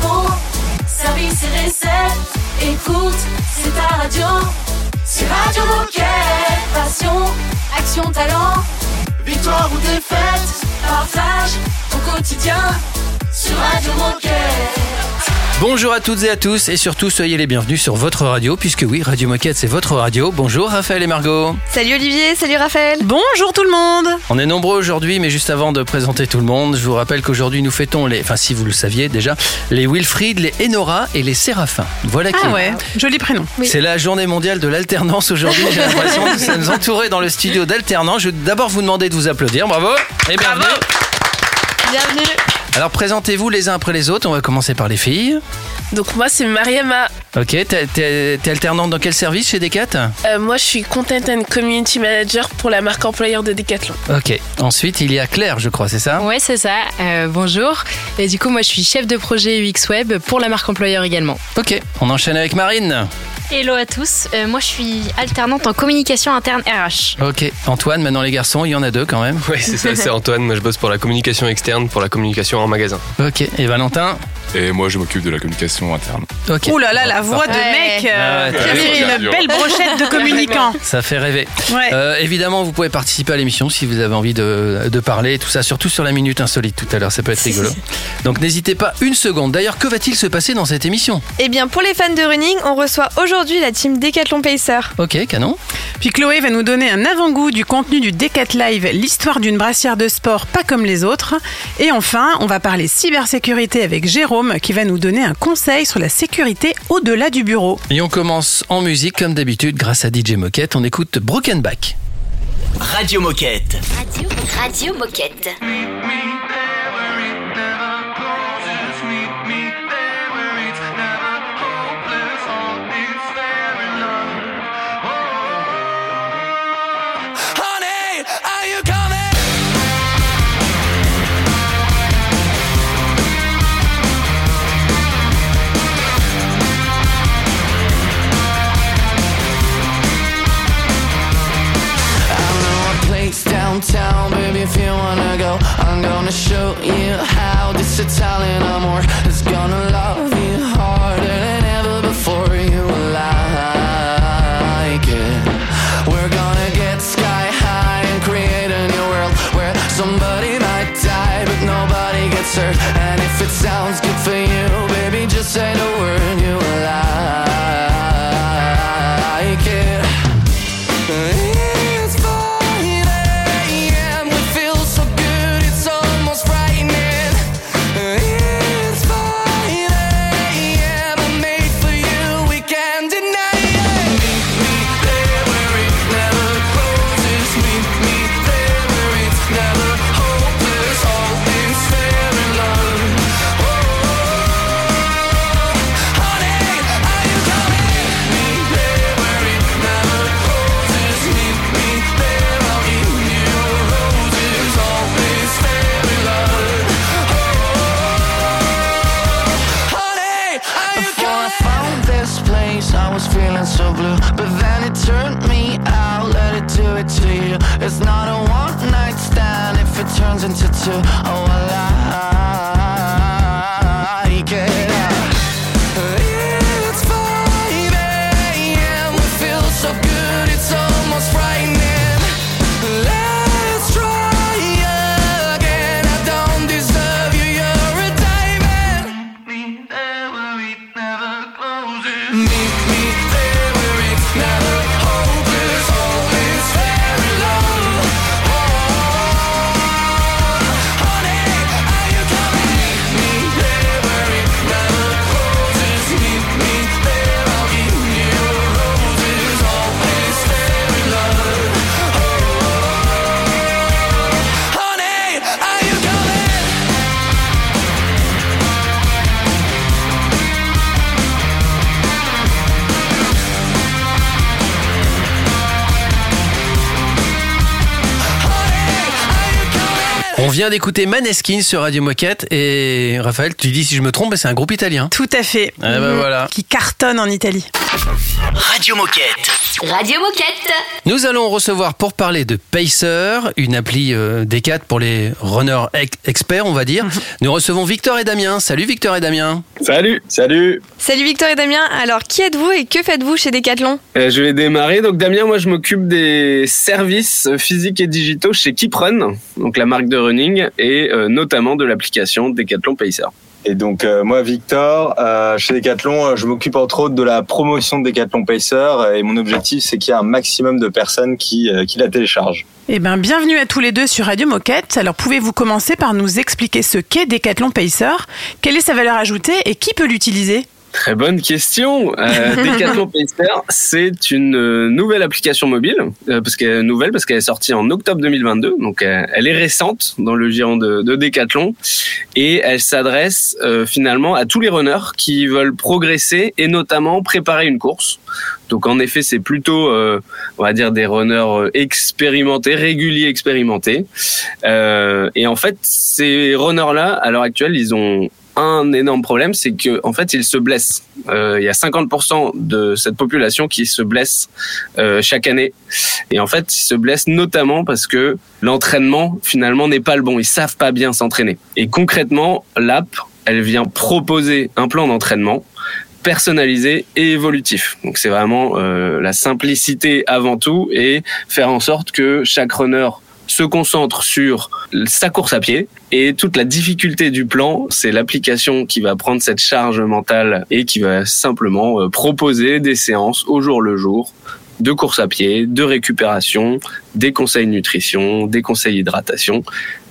repos, service et recette. Écoute, c'est ta radio. C'est Radio Moquette. Passion, action, talent. Victoire ou défaite, partage ton quotidien sur Radio Moquette. Bonjour à toutes et à tous et surtout soyez les bienvenus sur votre radio puisque oui, Radio Moquette c'est votre radio. Bonjour Raphaël et Margot. Salut Olivier, salut Raphaël. Bonjour tout le monde. On est nombreux aujourd'hui mais juste avant de présenter tout le monde, je vous rappelle qu'aujourd'hui nous fêtons les, enfin si vous le saviez déjà, les Wilfried, les Enora et les Séraphins. Voilà qui Ah ouais, joli prénom. C'est la journée mondiale de l'alternance aujourd'hui. J'ai l'impression que ça nous entourait dans le studio d'alternance. Je vais d'abord vous demander de vous applaudir. Bravo et bienvenue. Bienvenue. Alors présentez-vous les uns après les autres. On va commencer par les filles. Donc moi c'est Mariama. Ok, t'es- alternante dans quel service chez Decat Euh, moi je suis Content and Community Manager pour la marque employeur de Decathlon. Ok. Ensuite, il y a Claire, je crois, c'est ça Ouais, c'est ça. Euh, bonjour. Et du coup, moi, je suis chef de projet UX Web pour la marque employeur également. Ok. On enchaîne avec Marine. Hello à tous, Euh, moi je suis alternante en communication interne RH. Ok. Antoine, maintenant les garçons, il y en a deux quand même. Oui, c'est ça, c'est Antoine. Moi, je bosse pour la communication externe, pour la communication en magasin. Ok. Et Valentin Et moi, je m'occupe de la communication interne. Ok. Ouh là là, la voix de Ouais. mec. euh, Ah ouais, qui une belle brochette de communicants. Ça fait rêver. Ouais. Euh, évidemment, vous pouvez participer à l'émission si vous avez envie de, de parler tout ça, surtout sur la minute insolite tout à l'heure, ça peut être rigolo. Donc n'hésitez pas une seconde. D'ailleurs, que va-t-il se passer dans cette émission? Eh bien, pour les fans de running, on reçoit aujourd'hui la team Decathlon Pacer. Ok, canon. Puis Chloé va nous donner un avant-goût du contenu du Decat Live, l'histoire d'une brassière de sport pas comme les autres. Et enfin, on va parler cybersécurité avec Jérôme qui va nous donner un conseil sur la sécurité au-delà du bureau. Et on commence en musique comme d'habitude grâce à DJ Moquette. On écoute Broken Back. Radio Moquette. Radio, Radio Moquette. Baby, if you wanna go. I'm gonna show you how this Italian amor is gonna love It's not a one night stand if it turns into two. Oh, I like vient d'écouter Maneskin sur Radio Moquette et Raphaël, tu dis si je me trompe, c'est un groupe italien. Tout à fait. Ah bah voilà. Qui cartonne en Italie. Radio Moquette. Radio Moquette. Nous allons recevoir pour parler de Pacer, une appli euh, D4 pour les runners ex- experts, on va dire. Nous recevons Victor et Damien. Salut Victor et Damien. Salut, salut. Salut Victor et Damien. Alors, qui êtes-vous et que faites-vous chez Decathlon? Euh, je vais démarrer. Donc Damien, moi je m'occupe des services physiques et digitaux chez Keeprun, donc la marque de running, et euh, notamment de l'application Decathlon Pacer. Et donc euh, moi Victor, euh, chez Decathlon, euh, je m'occupe entre autres de la promotion de Decathlon Pacer et mon objectif c'est qu'il y ait un maximum de personnes qui, euh, qui la téléchargent. Eh ben, bienvenue à tous les deux sur Radio Moquette. Alors, pouvez-vous commencer par nous expliquer ce qu'est Decathlon Pacer? Quelle est sa valeur ajoutée et qui peut l'utiliser? Très bonne question. Euh, Decathlon Pacer, c'est une euh, nouvelle application mobile, euh, parce qu'elle est nouvelle parce qu'elle est sortie en octobre 2022, donc euh, elle est récente dans le giron de, de Decathlon, et elle s'adresse euh, finalement à tous les runners qui veulent progresser et notamment préparer une course. Donc en effet, c'est plutôt, euh, on va dire, des runners expérimentés, réguliers expérimentés. Euh, et en fait, ces runners-là, à l'heure actuelle, ils ont un énorme problème, c'est que en fait, ils se blessent. Euh, Il y a 50% de cette population qui se blesse euh, chaque année. Et en fait, ils se blessent notamment parce que l'entraînement finalement n'est pas le bon. Ils savent pas bien s'entraîner. Et concrètement, l'app, elle vient proposer un plan d'entraînement personnalisé et évolutif. Donc c'est vraiment euh, la simplicité avant tout et faire en sorte que chaque runner se concentre sur sa course à pied et toute la difficulté du plan, c'est l'application qui va prendre cette charge mentale et qui va simplement euh, proposer des séances au jour le jour de course à pied, de récupération, des conseils nutrition, des conseils hydratation,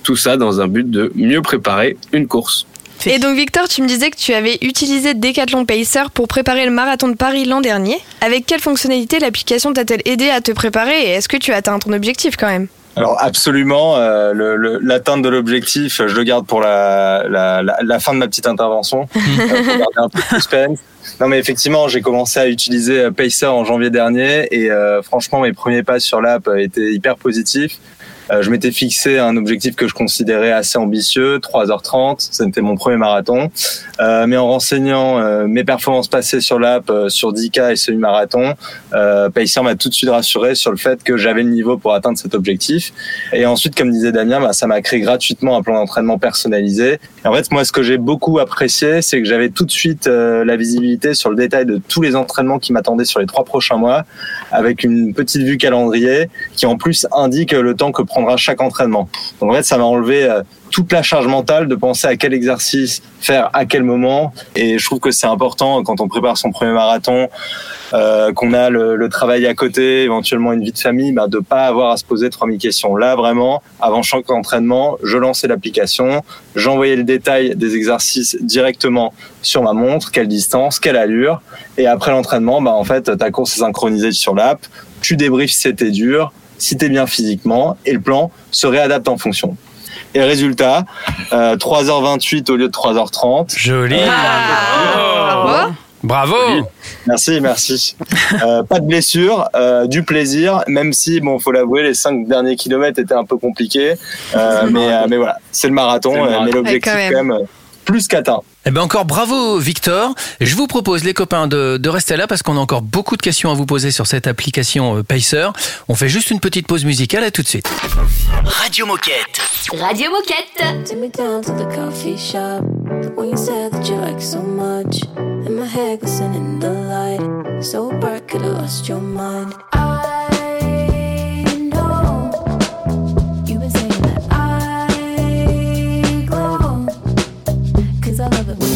tout ça dans un but de mieux préparer une course. Et donc Victor, tu me disais que tu avais utilisé Decathlon Pacer pour préparer le marathon de Paris l'an dernier. Avec quelle fonctionnalité l'application t'a-t-elle aidé à te préparer et est-ce que tu as atteint ton objectif quand même? Alors absolument, euh, le- le- l'atteinte de l'objectif, je le garde pour la, la, la, la fin de ma petite intervention, euh, pour garder un peu de suspense. Non mais effectivement, j'ai commencé à utiliser euh, Pacer en janvier dernier et euh, franchement mes premiers pas sur l'app étaient hyper positifs. Euh, je m'étais fixé un objectif que je considérais assez ambitieux, 3h30, c'était mon premier marathon. Euh, mais en renseignant euh, mes performances passées sur l'app, sur 10K et semi-marathon, euh, Pacer m'a tout de suite rassuré sur le fait que j'avais le niveau pour atteindre cet objectif. Et ensuite, comme disait Damien, bah, ça m'a créé gratuitement un plan d'entraînement personnalisé. En fait, moi, ce que j'ai beaucoup apprécié, c'est que j'avais tout de suite euh, la visibilité sur le détail de tous les entraînements qui m'attendaient sur les trois prochains mois, avec une petite vue calendrier qui en plus indique le temps que prendra chaque entraînement. Donc en fait, ça m'a enlevé euh, toute la charge mentale de penser à quel exercice faire à quel moment. Et je trouve que c'est important quand on prépare son premier marathon, euh, qu'on a le, travail à côté, éventuellement une vie de famille, bah, de pas avoir à se poser 3000 questions. Là, vraiment, avant chaque entraînement, je lançais l'application, j'envoyais le détail des exercices directement sur ma montre, quelle distance, quelle allure. Et après l'entraînement, bah, en fait, ta course est synchronisée sur l'app. Tu débriefes si c'était dur, si t'es bien physiquement, et le plan se réadapte en fonction. Et résultat, euh, 3h28 au lieu de 3h30. Joli. Bravo. Bravo. Merci, merci. Euh, pas de blessure, euh, du plaisir, même si, bon, faut l'avouer, les cinq derniers kilomètres étaient un peu compliqués. Euh, mais, euh, mais voilà, c'est le marathon, C'est le euh, marathon. mais l'objectif Ouais, quand quand même, euh, plus qu'atteint. Eh ben encore bravo Victor. Je vous propose les copains de, de rester là parce qu'on a encore beaucoup de questions à vous poser sur cette application euh, Pacer. On fait juste une petite pause musicale, à tout de suite. Radio Moquette. Radio Moquette. Take me down to the coffee shop. When you said that you like so much. And my head glistening in the light. So bright, could have lost your mind. I I love it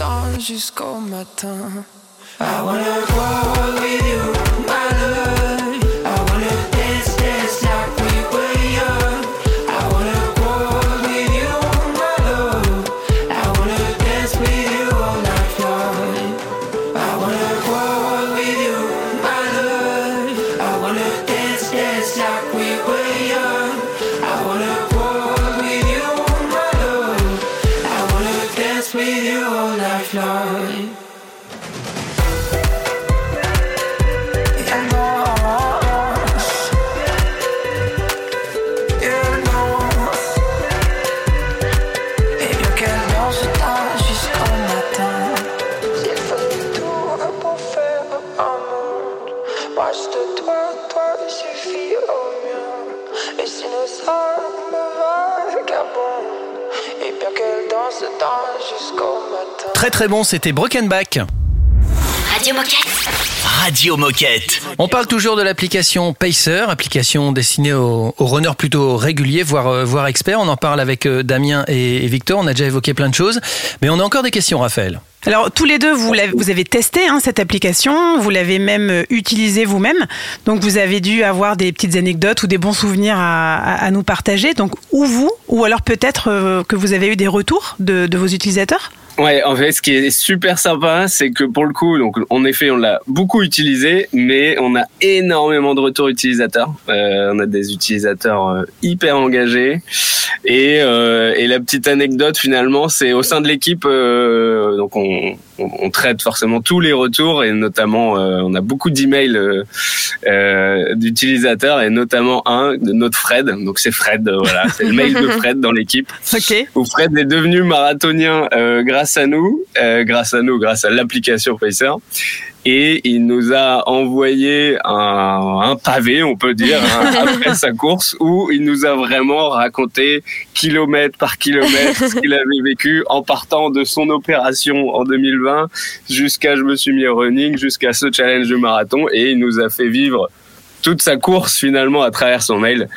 tard jusqu'au matin. I wanna go with you, Très très bon, c'était Brokenback. Radio Moquette. Radio Moquette. On parle toujours de l'application Pacer, application destinée aux, aux runners plutôt réguliers, voire, euh, voire experts. On en parle avec euh, Damien et, Victor. On a déjà évoqué plein de choses. Mais on a encore des questions, Raphaël. Alors tous les deux, vous, l'avez- vous avez testé hein, cette application, vous l'avez même euh, utilisée vous-même, donc vous avez dû avoir des petites anecdotes ou des bons souvenirs à, à- à nous partager. Donc ou vous, ou alors peut-être que vous avez eu des retours de, de vos utilisateurs? Ouais, en fait, ce qui est super sympa, c'est que pour le coup, donc en effet, on l'a beaucoup utilisé, mais on a énormément de retours utilisateurs. Euh, on a des utilisateurs euh, hyper engagés. Et, euh, et la petite anecdote finalement, c'est au sein de l'équipe, euh, donc on, on, on traite forcément tous les retours et notamment euh, on a beaucoup d'emails d'utilisateurs et notamment un de notre Fred. Donc c'est Fred, voilà, c'est le mail de Fred dans l'équipe. Ok. Où Fred est devenu marathonien euh, grâce à nous, euh, grâce à nous, grâce à l'application Pacer. Et il nous a envoyé un, un pavé, on peut dire, hein, après sa course, où il nous a vraiment raconté kilomètre par kilomètre ce qu'il avait vécu en partant de son opération en 2020 jusqu'à je me suis mis au running, jusqu'à ce challenge de marathon. Et il nous a fait vivre toute sa course finalement à travers son mail.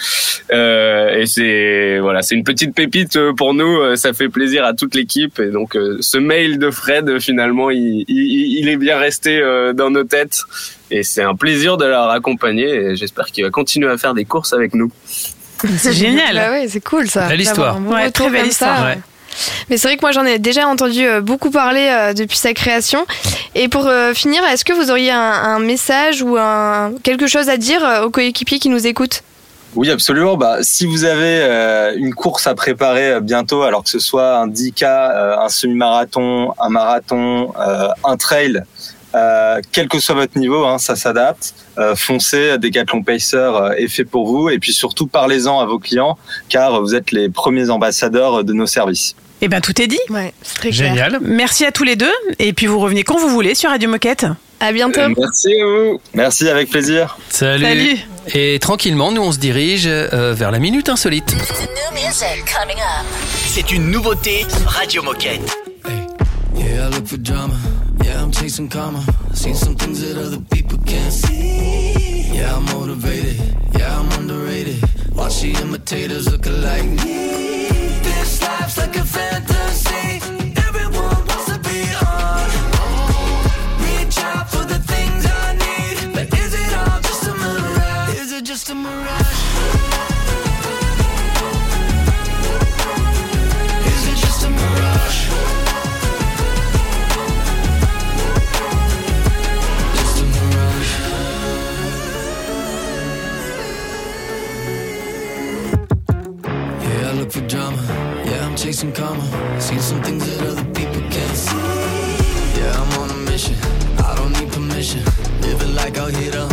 Euh, et c'est voilà, c'est une petite pépite euh, pour nous. euh, Ça fait plaisir à toute l'équipe. Et donc euh, ce mail de Fred, finalement, il, il, il est bien resté dans nos têtes. Et c'est un plaisir de la raccompagner. Et j'espère qu'il va continuer à faire des courses avec nous. C'est génial. Bah ouais, c'est cool ça. Belle histoire. Ouais, très belle histoire. ça. Ouais. Mais c'est vrai que moi j'en ai déjà entendu euh, beaucoup parler euh, depuis sa création. Et pour euh, finir, est-ce que vous auriez un, message ou quelque chose à dire aux coéquipiers qui nous écoutent? Oui, absolument. Bah, si vous avez une course à préparer bientôt, alors que ce soit un 10K, euh, un semi-marathon, un marathon, un trail, quel que soit votre niveau, hein, ça s'adapte. Foncez, Decathlon Pacer est fait pour vous. Et puis surtout, parlez-en à vos clients, car vous êtes les premiers ambassadeurs de nos services. Eh bien, tout est dit. Ouais, c'est très clair. Génial. Merci à tous les deux. Et puis, vous revenez quand vous voulez sur Radio Moquette. À bientôt. Euh, merci à vous. Merci, avec plaisir. Salut. Salut. Et tranquillement, nous, on se dirige euh, vers la Minute Insolite. C'est une nouveauté Radio Moquette. Hey. Yeah, I look for drama. Yeah, I'm chasing karma. Seen some things that other people can't see. Yeah, I'm motivated. Yeah, I'm underrated. Watch the imitators look alike. This life's like a chasing karma. Seen some things that other people can't see. Yeah, I'm on a mission. I don't need permission. Living like I'll hit a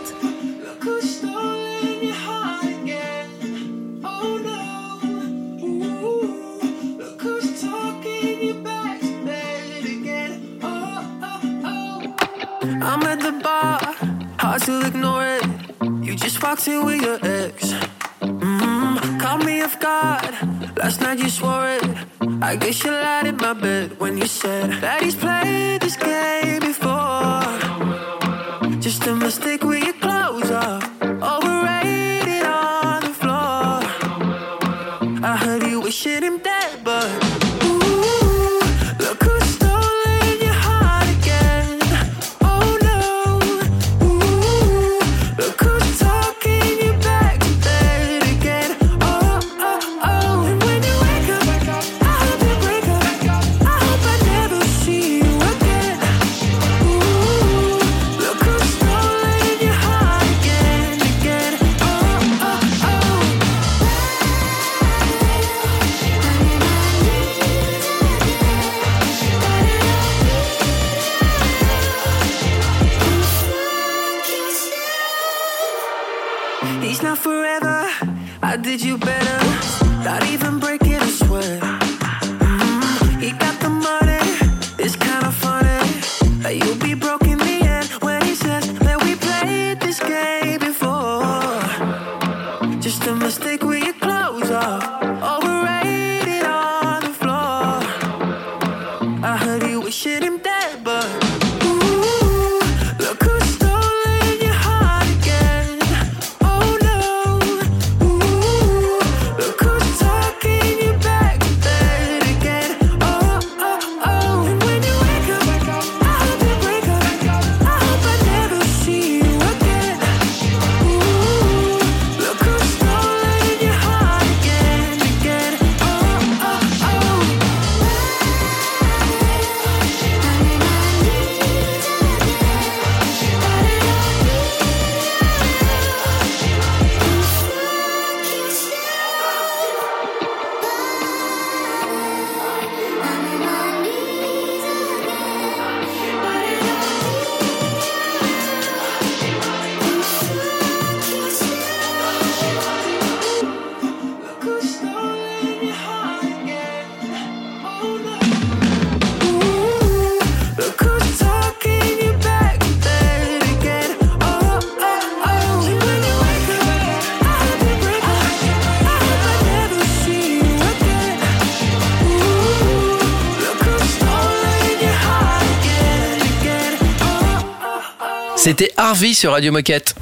C'était Harvey sur Radio Moquette.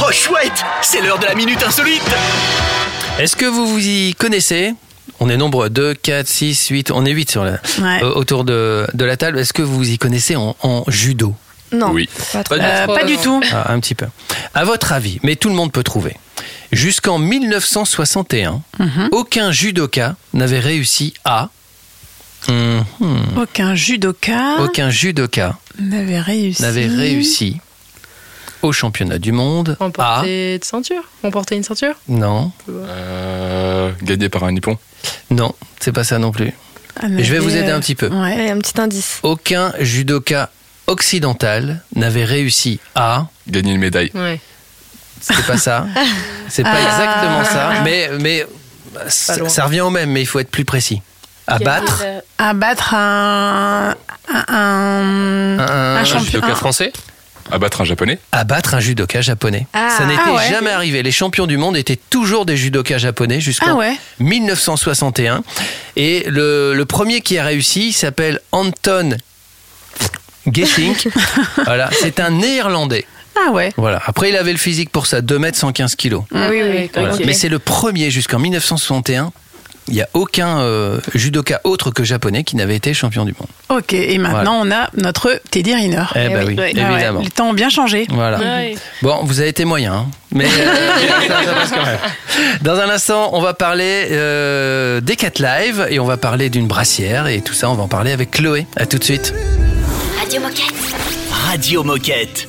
Oh chouette, c'est l'heure de la minute insolite. Est-ce que vous vous y connaissez? On est nombreux, 2, 4, 6, 8, on est 8 sur la, euh, autour de, la table. Est-ce que vous vous y connaissez en, judo? Non, oui. pas, euh, euh, du tout. Ah, un petit peu. À votre avis, mais tout le monde peut trouver, jusqu'en 1961, mhm. aucun judoka n'avait réussi à Mhm. Aucun judoka Aucun judoka n'avait réussi. n'avait réussi au championnat du monde à. Remporter de ceinture? Remporter une ceinture? Non, Euh, gagné par un nippon. non, c'est pas ça non plus. Ah, Je vais vous aider un petit peu. Ouais. Un petit indice. Aucun judoka occidental n'avait réussi à. Gagné une médaille. Ouais. C'est pas ça. C'est pas Ah. exactement ça. Mais, mais ça, ça revient au même, mais il faut être plus précis. À battre Abattre un. Un. un- un. Judoka un- français Abattre un japonais. à battre un judoka japonais. Ah. ça n'était Ah ouais. jamais arrivé. Les champions du monde étaient toujours des judokas japonais jusqu'en Ah ouais 1961. Et le, le premier qui a réussi s'appelle Anton Geesink. voilà, c'est un néerlandais. Ah ouais. Voilà. Après, il avait le physique pour ça, 2 mètres 115 kilos. Ah oui, oui. Voilà. Mais c'est le premier jusqu'en 1961. Il n'y a aucun euh, judoka autre que japonais qui n'avait été champion du monde. Ok, et maintenant on a notre Teddy Riner. Eh ben oui, Ah ouais, évidemment. les temps ont bien changé. Voilà. Ouais. Bon, vous avez été moyen, hein. mais euh, ça, ça passe quand même. Dans un instant, on va parler euh, des 4 live et on va parler d'une brassière et tout ça, on va en parler avec Chloé. À tout de suite. Radio Moquette. Radio Moquette.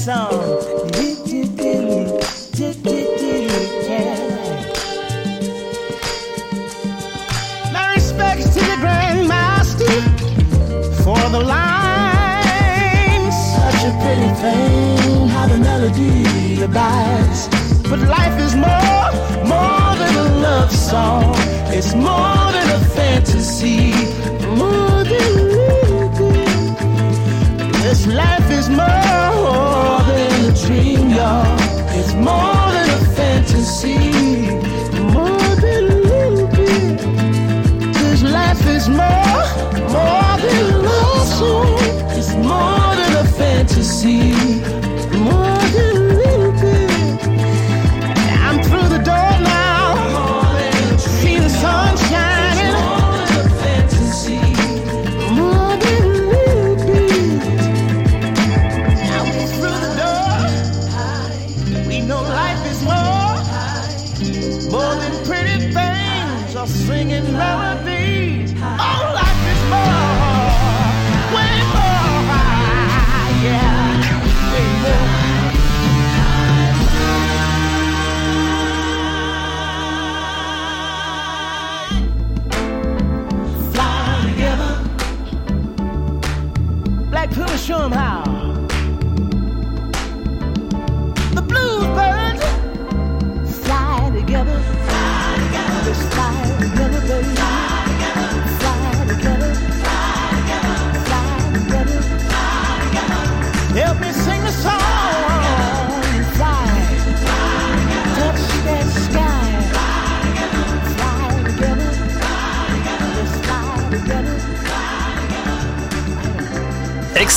Song. My respects to the grandmaster for the line. Such a pretty thing how the melody abides. But life is more, more than a love song. It's more than a fantasy,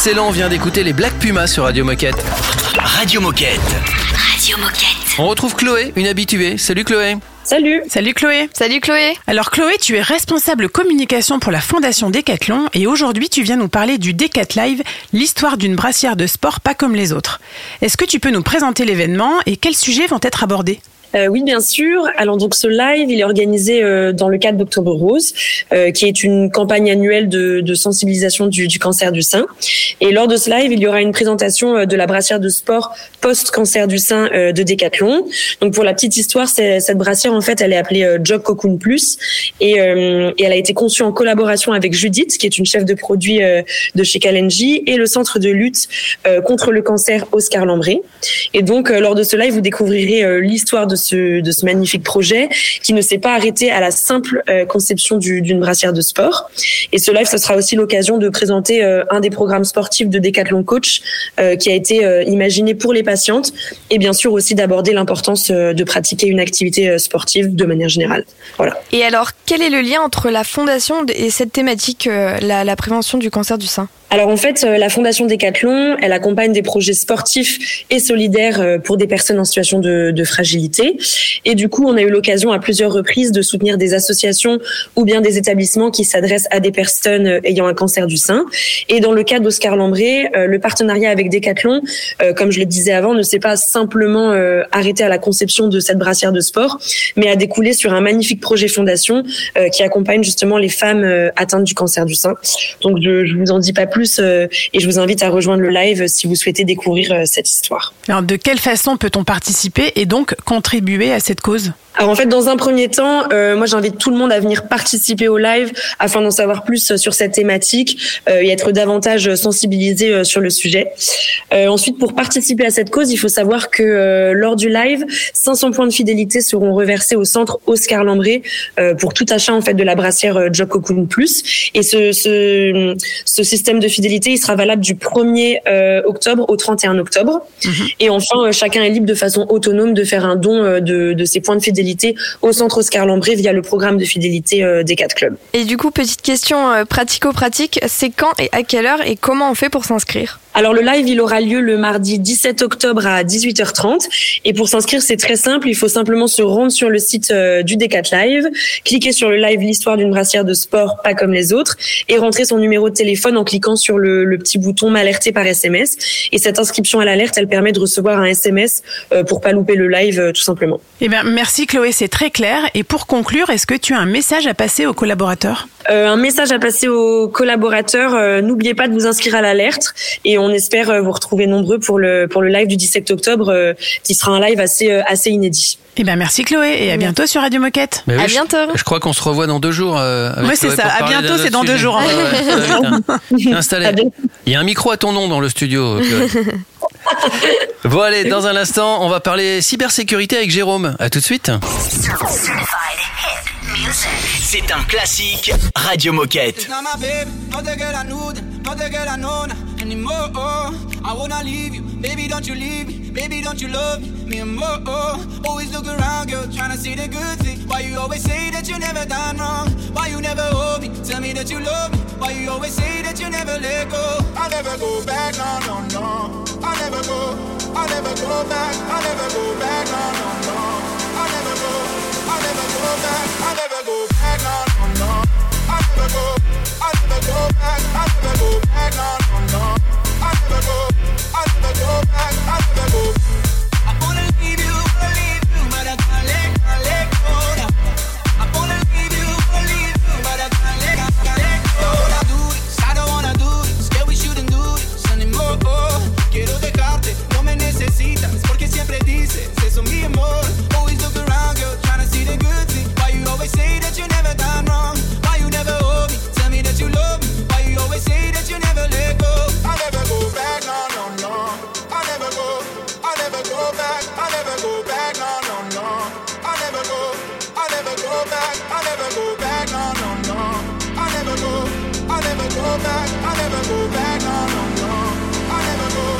Excellent, on vient d'écouter les Black Pumas sur Radio Moquette. Radio Moquette. Radio Moquette. On retrouve Chloé, une habituée. Salut Chloé. Salut Salut Chloé Salut Chloé Alors Chloé, tu es responsable communication pour la Fondation Décathlon et aujourd'hui tu viens nous parler du Décat Live, l'histoire d'une brassière de sport pas comme les autres. Est-ce que tu peux nous présenter l'événement et quels sujets vont être abordés? Euh, oui, bien sûr. Alors donc ce live, il est organisé euh, dans le cadre d'Octobre Rose, euh, qui est une campagne annuelle de, de sensibilisation du, du cancer du sein. Et lors de ce live, il y aura une présentation euh, de la brassière de sport post-cancer du sein euh, de Decathlon. Donc pour la petite histoire, cette brassière en fait, elle est appelée Jog Cocoon Plus et, et elle a été conçue en collaboration avec Judith, qui est une chef de produit de chez Kalenji, et le centre de lutte contre le cancer Oscar Lambré. Et donc lors de ce live, vous découvrirez l'histoire de de ce magnifique projet qui ne s'est pas arrêté à la simple euh, conception du- d'une brassière de sport. Et ce live, ce sera aussi l'occasion de présenter euh, un des programmes sportifs de Decathlon Coach euh, qui a été imaginé pour les patientes et bien sûr aussi d'aborder l'importance de pratiquer une activité sportive de manière générale. Voilà. Et alors, quel est le lien entre la fondation et cette thématique, la prévention du cancer du sein? Alors en fait, euh, la Fondation Decathlon, elle accompagne des projets sportifs et solidaires euh, pour des personnes en situation de, fragilité. Et du coup, on a eu l'occasion à plusieurs reprises de soutenir des associations ou bien des établissements qui s'adressent à des personnes euh, ayant un cancer du sein. Et dans le cas d'Oscar Lambré, le partenariat avec Decathlon, comme je le disais avant, ne s'est pas simplement arrêté à la conception de cette brassière de sport, mais a découlé sur un magnifique projet fondation qui accompagne justement les femmes atteintes du cancer du sein. Donc je, je vous en dis pas plus euh, et je vous invite à rejoindre le live si vous souhaitez découvrir euh, cette histoire. Alors de quelle façon peut-on participer et donc contribuer à cette cause? Alors en fait, dans un premier temps, euh, moi j'invite tout le monde à venir participer au live afin d'en savoir plus sur cette thématique euh, et être davantage sensibilisé euh, sur le sujet. Euh, ensuite, pour participer à cette cause, il faut savoir que euh, lors du live, 500 points de fidélité seront reversés au centre Oscar Lambré euh, pour tout achat en fait de la brassière euh, Job Cocoon Plus. Et ce, ce, ce système de fidélité, il sera valable du 1er euh, octobre au 31 octobre. Et enfin, euh, chacun est libre de façon autonome de faire un don euh, de, de ses points de fidélité au centre Oscar Lambré via le programme de fidélité euh, des quatre clubs. Et du coup, petite question euh, pratico-pratique, c'est quand et à quelle heure et comment on fait pour s'inscrire? Alors le live, il aura lieu le mardi 17 octobre à 18h30. Et pour s'inscrire, c'est très simple. Il faut simplement se rendre sur le site euh, du Decat Live, cliquer sur le live l'histoire d'une brassière de sport pas comme les autres et rentrer son numéro de téléphone en cliquant sur le, petit bouton m'alerter par SMS. Et cette inscription à l'alerte, elle permet de recevoir un SMS euh, pour pas louper le live euh, tout simplement. Eh bien, merci Chloé, c'est très clair. Et pour conclure, est-ce que tu as un message à passer aux collaborateurs? Euh, un message à passer aux collaborateurs, euh, n'oubliez pas de vous inscrire à l'alerte et on espère euh, vous retrouver nombreux pour le pour le live du 17 octobre euh, qui sera un live assez euh, assez inédit. Eh bien, merci Chloé et à bientôt sur Radio Moquette. Mais oui, je- Je, crois qu'on se revoit dans deux jours. euh, avec Ouais, c'est ça. À bientôt, c'est dans deux jours, hein. Ouais, ouais, installé. Il y a un micro à ton nom dans le studio. Chloé. Bon allez, dans un instant, on va parler cybersécurité avec Jérôme. À tout de suite. C'est un classique Radio Moquette. I knew, not the girl I know now anymore. Oh, I wanna leave you, baby, don't you leave me, baby, don't you love me, me and more. Always look around, girl, trying to see the good thing. Why you always say that you never done wrong? Why you never hold me? Tell me that you love me. Why you always say that you never let go? I'll never go back, no, no, no. I'll never go, I'll never go back, I'll never go back, no, no, no. I'll never go, I'll never go back, I'll never go back, no, no, no. I'll never go, never go back, I'll never go back, no, no, no. I'll never go,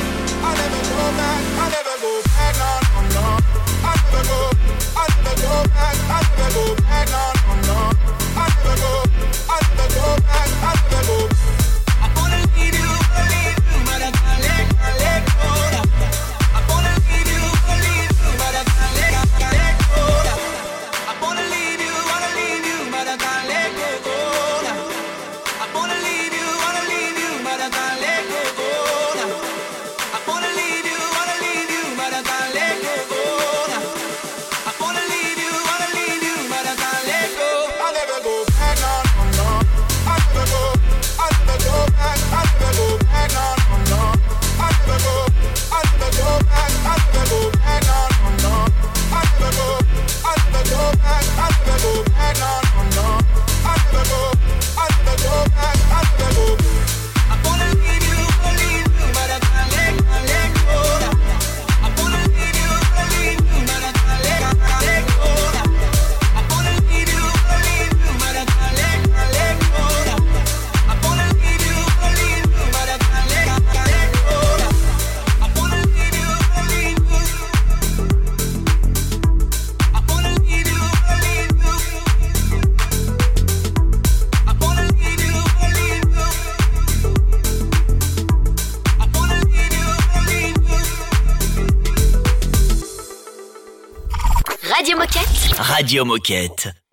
Radio Moquette.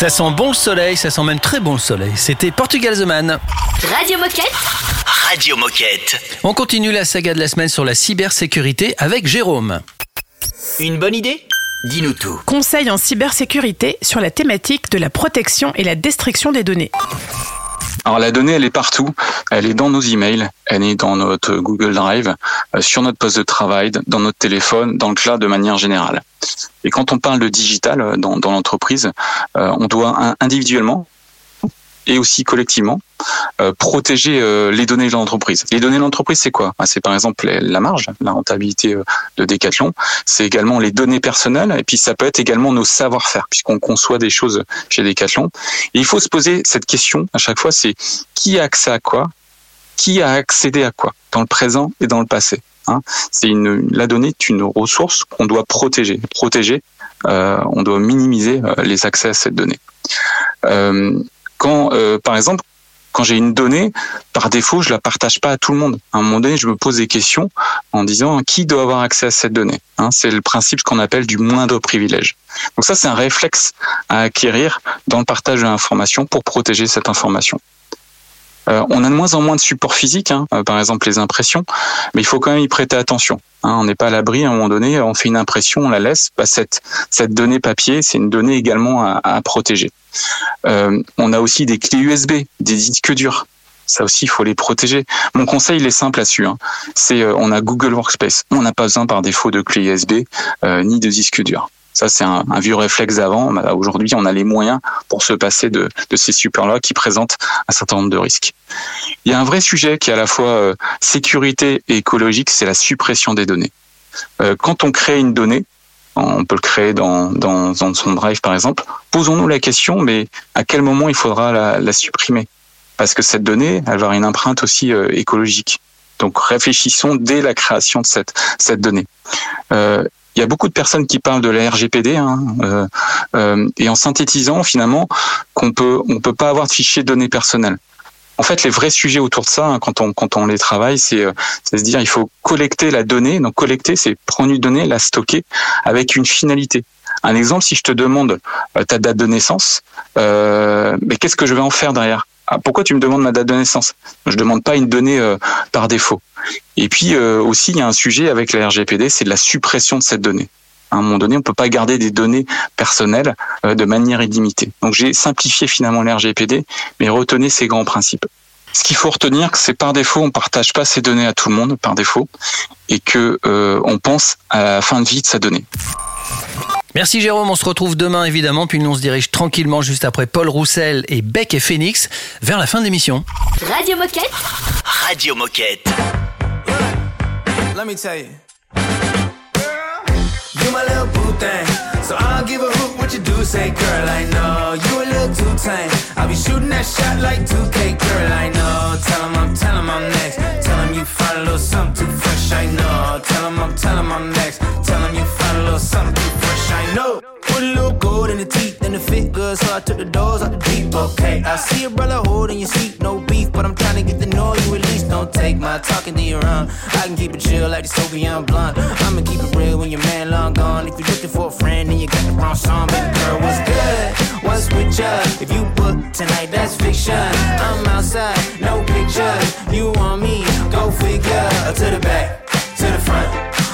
Ça sent bon le soleil, ça sent même très bon le soleil. C'était Portugal The Man. Radio Moquette. Radio Moquette. On continue la saga de la semaine sur la cybersécurité avec Jérôme. Une bonne idée? Dis-nous tout. Conseil en cybersécurité sur la thématique de la protection et la destruction des données. Alors la donnée, elle est partout. Elle est dans nos emails, elle est dans notre Google Drive, euh, sur notre poste de travail, dans notre téléphone, dans le cloud de manière générale. Et quand on parle de digital euh, dans, dans l'entreprise, euh, on doit individuellement et aussi collectivement euh, protéger euh, les données de l'entreprise. Les données de l'entreprise, c'est quoi? Ah, C'est par exemple la marge, la rentabilité euh, de Decathlon. C'est également les données personnelles et puis ça peut être également nos savoir-faire puisqu'on conçoit des choses chez Decathlon. Et il faut se poser cette question à chaque fois, c'est qui a accès à quoi? Qui a accédé à quoi? Dans le présent et dans le passé hein C'est la donnée est une ressource qu'on doit protéger. Protéger, on doit minimiser les accès à cette donnée. Quand, euh, par exemple, quand j'ai une donnée, par défaut, je la partage pas à tout le monde. À un moment donné, je me pose des questions en disant hein, qui doit avoir accès à cette donnée. Hein, c'est le principe qu'on appelle du moindre privilège. Donc ça, c'est un réflexe à acquérir dans le partage de l'information pour protéger cette information. Euh, on a de moins en moins de supports physiques, hein, euh, par exemple les impressions, mais il faut quand même y prêter attention. Hein, on n'est pas à l'abri, à un moment donné, on fait une impression, on la laisse. Bah, cette, donnée papier, c'est une donnée également à, protéger. Euh, on a aussi des clés USB, des disques durs. Ça aussi, il faut les protéger. Mon conseil, il est simple là-dessus. Hein. C'est, on a Google Workspace. On n'a pas besoin par défaut de clé USB ni de disque dur. Ça, c'est un, vieux réflexe d'avant. Aujourd'hui, on a les moyens pour se passer de, ces supports-là qui présentent un certain nombre de risques. Il y a un vrai sujet qui est à la fois euh, sécurité et écologique, c'est la suppression des données. Euh, quand on crée une donnée, on peut le créer dans, son drive par exemple, posons-nous la question, mais à quel moment il faudra la, supprimer? Parce que cette donnée, elle va avoir une empreinte aussi euh, écologique. Donc réfléchissons dès la création de cette, donnée. Il y a beaucoup de personnes qui parlent de la RGPD hein, euh, euh, et en synthétisant finalement qu'on peut on peut pas avoir de fichiers de données personnelles. En fait, les vrais sujets autour de ça, hein, quand on quand on les travaille, c'est euh, se dire il faut collecter la donnée. Donc collecter, c'est prendre une donnée, la stocker avec une finalité. Un exemple, si je te demande euh, ta date de naissance, mais qu'est-ce que je vais en faire derrière? Ah, Pourquoi tu me demandes ma date de naissance? Je demande pas une donnée euh, par défaut. Et puis euh, aussi, il y a un sujet avec la RGPD, c'est de la suppression de cette donnée. À un moment donné, on peut pas garder des données personnelles euh, de manière illimitée. Donc j'ai simplifié finalement la RGPD, mais retenez ces grands principes. Ce qu'il faut retenir, c'est par défaut, on partage pas ces données à tout le monde par défaut, et que on pense à la fin de vie de sa donnée. Merci Jérôme, on se retrouve demain évidemment, puis nous on se dirige tranquillement juste après Paul Roussel et Beck et Phoenix vers la fin de l'émission. Radio Moquette. Radio Moquette. Let me tell you. You my little boo thing. So I don't give a hoot what you do say, girl. I know you a little too tame. I'll be shooting that shot like 2K, girl. I know. Tell him I'm, tell him I'm next. Tell him you find a little something too fresh. I know. Tell him I'm, tell him I'm next. Tell him you little something fresh. I know. Put a little gold in the teeth and the fit good, so I took the doors out the deep. Okay, I see a brother holding your seat, no beef, but I'm trying to get to know you at least. Don't take my talking to your own. I can keep it chill like the Soviet blunt. I'ma keep it real when your man long gone. If you're looking for a friend, then you got the wrong song. Baby girl, what's good? What's with ya? If you book tonight, that's fiction. I'm outside, no pictures. You want me? Go figure. To the back, to the front.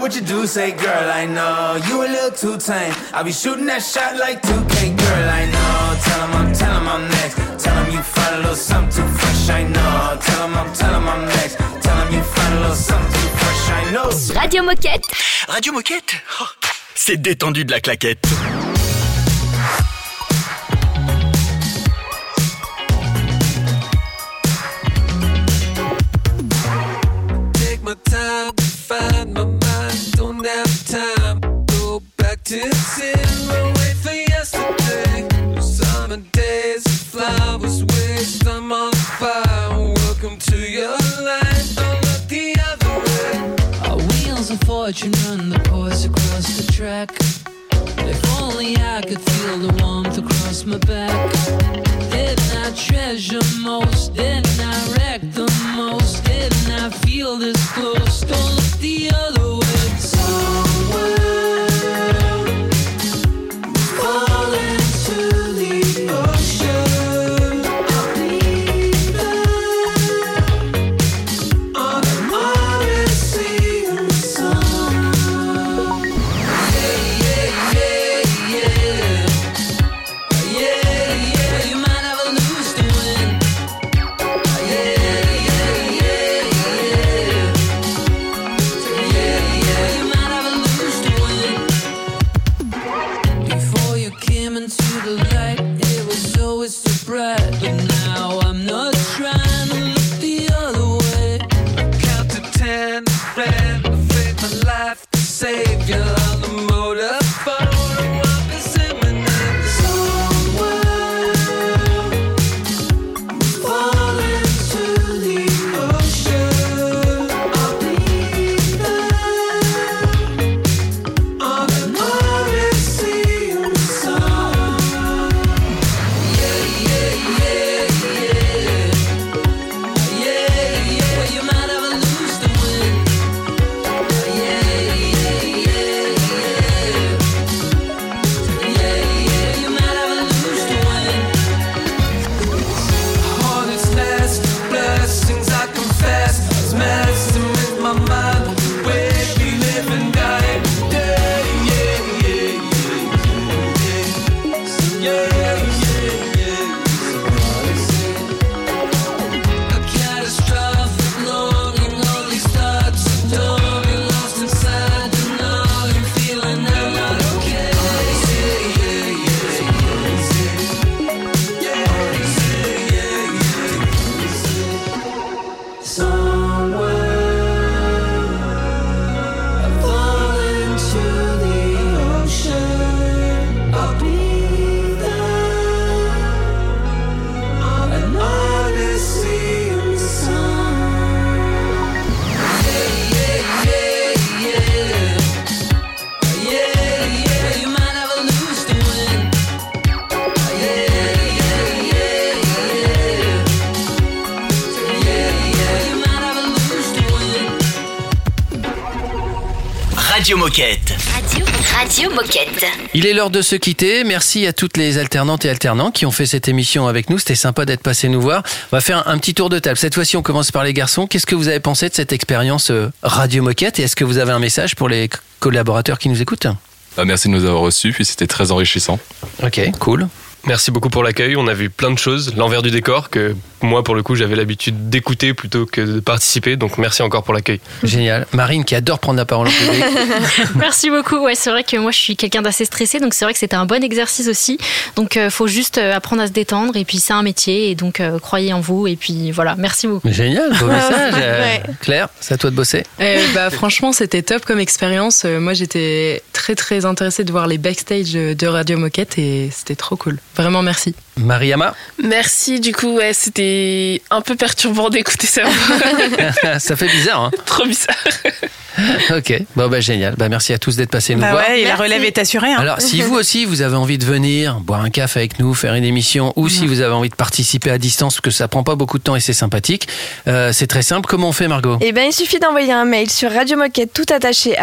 what you do? Say, girl, I know you a little too tame. I'll be shooting that shot like 2K, girl, I know. Tell him I'm, tell him I'm next. Tell him you find a little something too fresh, I know. Tell him I'm, tell him I'm next. Tell him you find a little something too fresh, I know. Radio Moquette. Radio Moquette? Oh, C'est détendu de la claquette. Il est l'heure de se quitter. Merci à toutes les alternantes et alternants qui ont fait cette émission avec nous. C'était sympa d'être passé nous voir. On va faire un petit tour de table. Cette fois-ci, on commence par les garçons. Qu'est-ce que vous avez pensé de cette expérience euh, Radio Moquette? Et est-ce que vous avez un message pour les collaborateurs qui nous écoutent? Bah, merci de nous avoir reçus, puis c'était très enrichissant. Ok, cool. Merci beaucoup pour l'accueil. On a vu plein de choses, l'envers du décor que moi, pour le coup, j'avais l'habitude d'écouter plutôt que de participer. Donc merci encore pour l'accueil. Génial. Marine qui adore prendre la parole en public. Merci beaucoup. Ouais, c'est vrai que moi je suis quelqu'un d'assez stressé, donc c'est vrai que c'était un bon exercice aussi. Donc euh, faut juste euh, apprendre à se détendre et puis c'est un métier et donc euh, croyez en vous et puis voilà. Merci beaucoup. Génial, beau message. Euh, Ouais. Claire, c'est à toi de bosser. Euh, bah, franchement, c'était top comme expérience. Moi, j'étais très très intéressée de voir les backstage de Radio Moquette et c'était trop cool. Vraiment, merci. Mariama, Merci, du coup, ouais, c'était un peu perturbant d'écouter ça. ça fait bizarre. Hein Trop bizarre. ok, bon bah génial. Bah merci à tous d'être passés nous Bah voir. ouais, et la relève est assurée. hein. Alors, si vous aussi, vous avez envie de venir boire un café avec nous, faire une émission, ou si vous avez envie de participer à distance, parce que ça prend pas beaucoup de temps et c'est sympathique, euh, c'est très simple. Comment on fait, Margot? Eh ben, il suffit d'envoyer un mail sur radiomoquette tout attaché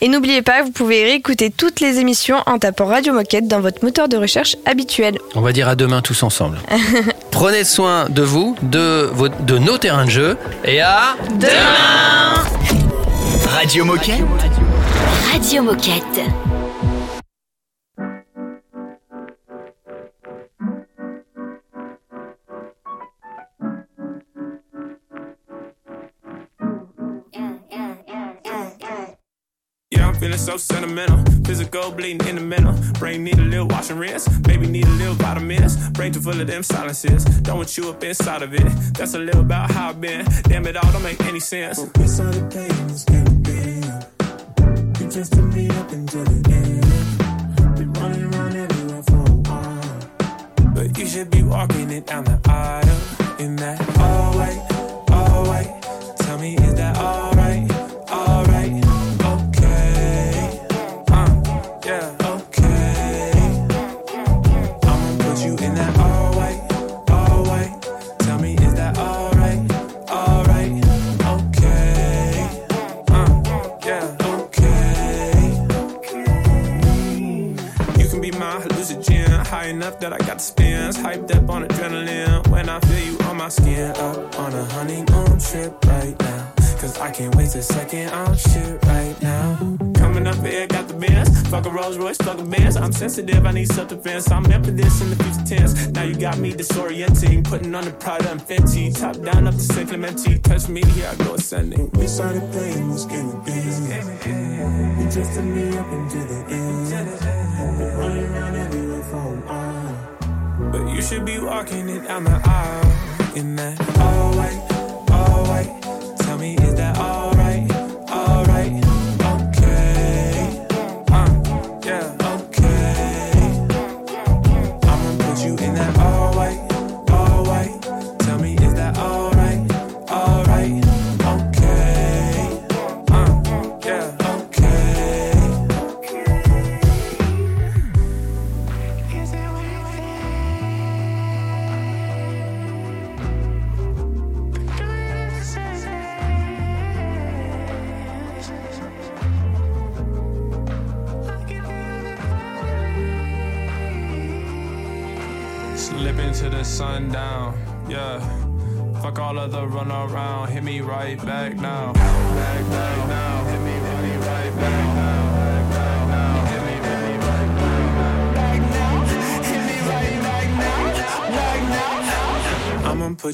et n'oubliez pas, vous pouvez réécouter toutes les émissions en tapant Radio Moquette dans votre moteur de recherche habituel. On va dire à demain tous ensemble. Prenez soin de vous, de, vos- de nos terrains de jeu, et à demain Radio Moquette Radio Moquette. Feeling so sentimental, physical bleeding in the middle. Brain need a little and rinse. baby need a little vitamins. Brain too full of them silences, don't want you up inside of it. That's a little about how I've been. Damn it all, don't make any sense. Well, what's all the pain that's can't be? You just took me up until the end. Been running around everywhere for a while, but you should be walking it down the aisle in that all white, all white. Tell me, is that all? Rolls Royce. I'm sensitive, I need self defense. I'm meant for this in the future tense. Now you got me disorienting, putting on the Prada and Fenty. Top down up to San Clemente. Touch me, here I go ascending. We started playing this game again. You drifted me up into the end. Running around everywhere for a while. But you should be walking it down the aisle. In that all white, all white.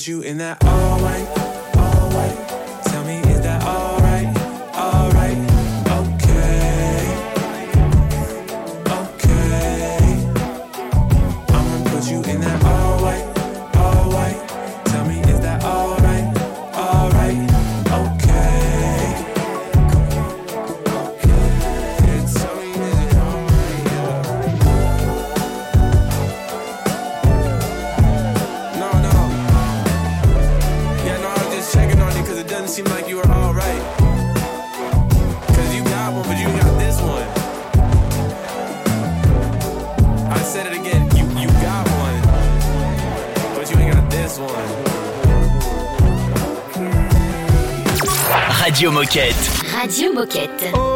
you in that all white. Radio Moquette. Oh.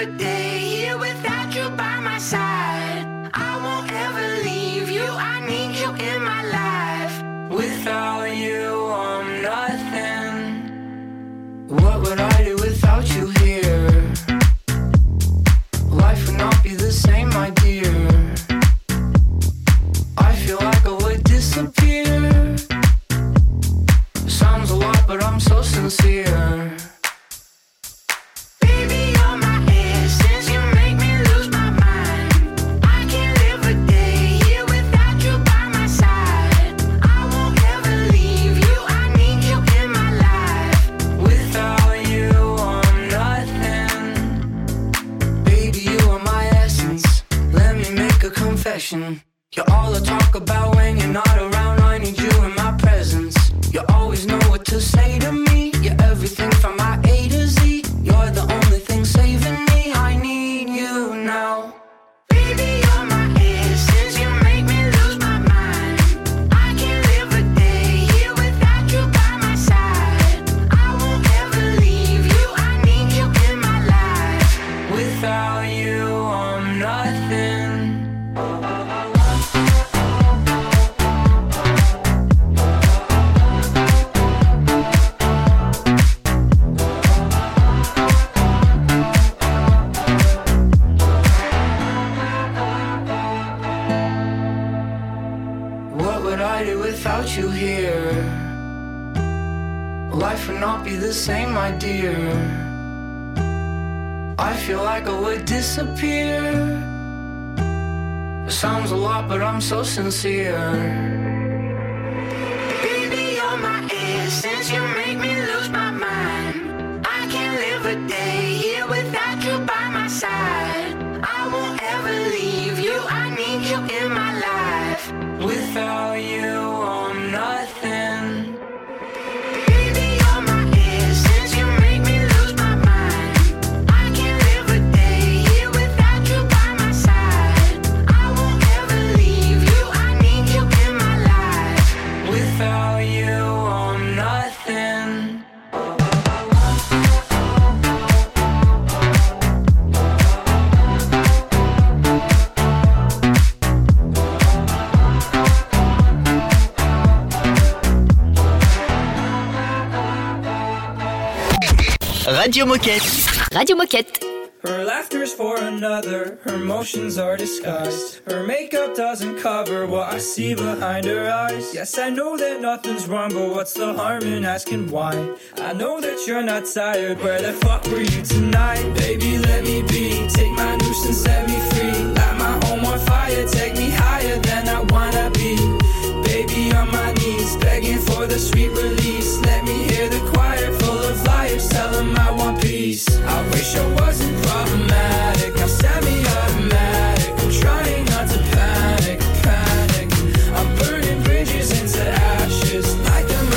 Can't a day here without you by my side. I won't ever leave you. I need you in my life. Without you, I'm nothing. What would I so sincere. Baby, you're my essence. You make me lose my mind. I can't live a day here without you by my side. I won't ever leave you. I need you in my life. Without you, Radio Moquette. Radio Moquette. Her laughter's for another, her motions are disguised. Her makeup doesn't cover what I see behind her eyes. Yes, I know that nothing's wrong, but what's the harm in asking why? I know that you're not tired, where the fuck were you tonight? Baby, let me be, take my noose and set me free. Light my home on fire, take me higher than I wanna be. Baby, on my knees, begging for the sweet release. Let me hear the choir I want peace. I wish I wasn't problematic, I'm semi-automatic. I'm trying not to panic, panic. I'm burning bridges into ashes,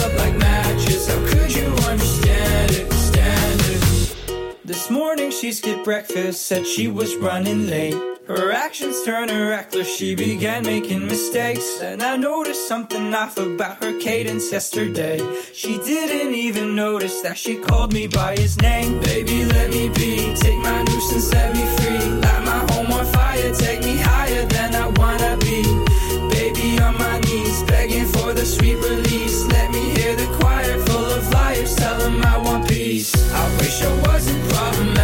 up like matches. How could you understand it, it? This morning she skipped breakfast, said she was running late. Her actions turned her reckless, she began making mistakes. And I noticed something off about her cadence yesterday. She didn't even notice that she called me by his name. Baby, let me be, take my noose and set me free. Light my home on fire, take me higher than I wanna be. Baby, on my knees, begging for the sweet release. Let me hear the choir full of liars, tell them I want peace. I wish I wasn't problematic,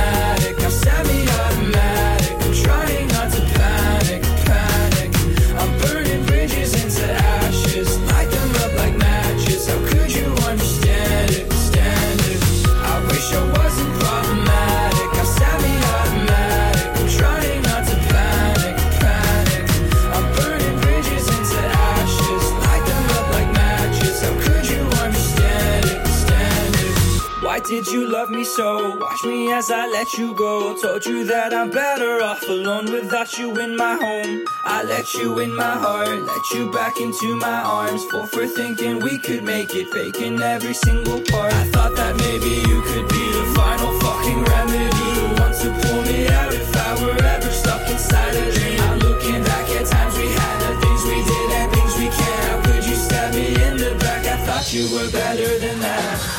did you love me so? Watch me as I let you go. Told you that I'm better off alone without you in my home. I let you in my heart, let you back into my arms. Full for thinking we could make it, faking every single part. I thought that maybe you could be the final fucking remedy. The one to pull me out if I were ever stuck inside a dream. I'm looking back at times we had, the things we did and things we can't. How could you stab me in the back? I thought you were better than that.